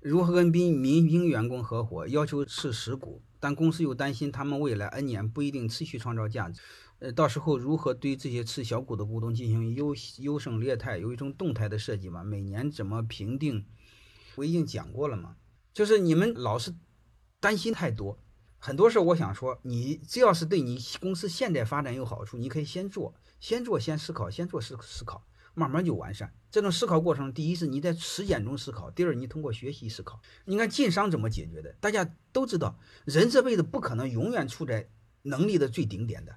如何跟民民营员工合伙，要求是实股，但公司又担心他们未来 N 年不一定持续创造价值。呃，到时候如何对这些持小股的股东进行优优胜劣汰，有一种动态的设计嘛？每年怎么评定？我已经讲过了嘛，就是你们老是担心太多，很多事我想说，你只要是对你公司现在发展有好处，你可以先做，先做，先思考，先做思思考，慢慢就完善。这种思考过程，第一是你在实践中思考，第二你通过学习思考。你看晋商怎么解决的？大家都知道，人这辈子不可能永远处在能力的最顶点的，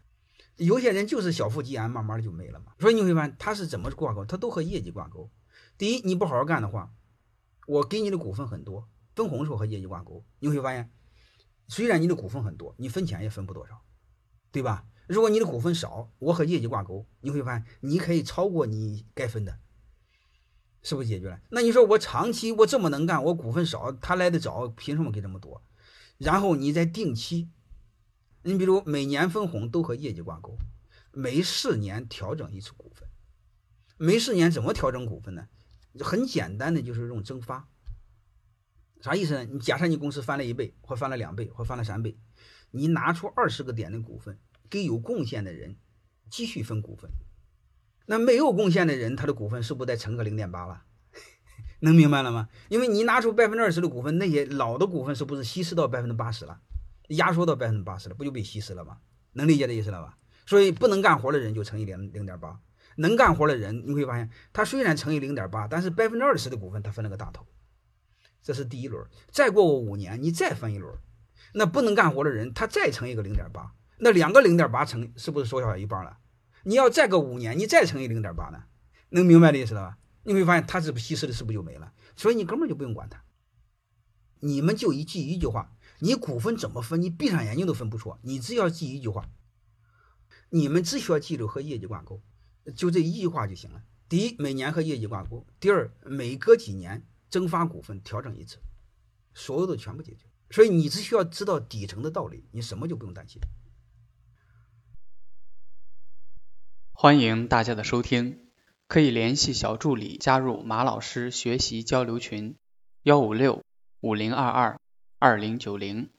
有些人就是小富即安，慢慢的就没了嘛。所以你会发现他是怎么挂钩，他都和业绩挂钩。第一，你不好好干的话。我给你的股份很多，分红时候和业绩挂钩，你会发现，虽然你的股份很多，你分钱也分不多少，对吧？如果你的股份少，我和业绩挂钩，你会发现你可以超过你该分的，是不是解决了？那你说我长期我这么能干，我股份少，他来的早，凭什么给这么多？然后你再定期，你比如每年分红都和业绩挂钩，每四年调整一次股份，每四年怎么调整股份呢？很简单的就是用蒸发，啥意思呢？你假设你公司翻了一倍，或翻了两倍，或翻了三倍，你拿出二十个点的股份给有贡献的人继续分股份，那没有贡献的人他的股份是不是再乘个零点八了？能明白了吗？因为你拿出百分之二十的股份，那些老的股份是不是稀释到百分之八十了？压缩到百分之八十了，不就被稀释了吗？能理解这意思了吧？所以不能干活的人就乘以零零点八。能干活的人，你会发现，他虽然乘以零点八，但是百分之二十的股份他分了个大头。这是第一轮，再过个五年，你再分一轮，那不能干活的人，他再乘一个零点八，那两个零点八乘是不是缩小一半了？你要再个五年，你再乘以零点八呢？能明白的意思了吧？你会发现，它是不稀释的，是不是就没了？所以你根本就不用管它。你们就一记一句话：你股份怎么分，你闭上眼睛都分不出。你只要记一句话，你们只需要记住和业绩挂钩。就这一句话就行了。第一，每年和业绩挂钩；第二，每隔几年增发股份调整一次，所有的全部解决。所以你只需要知道底层的道理，你什么就不用担心。欢迎大家的收听，可以联系小助理加入马老师学习交流群：幺五六五零二二二零九零。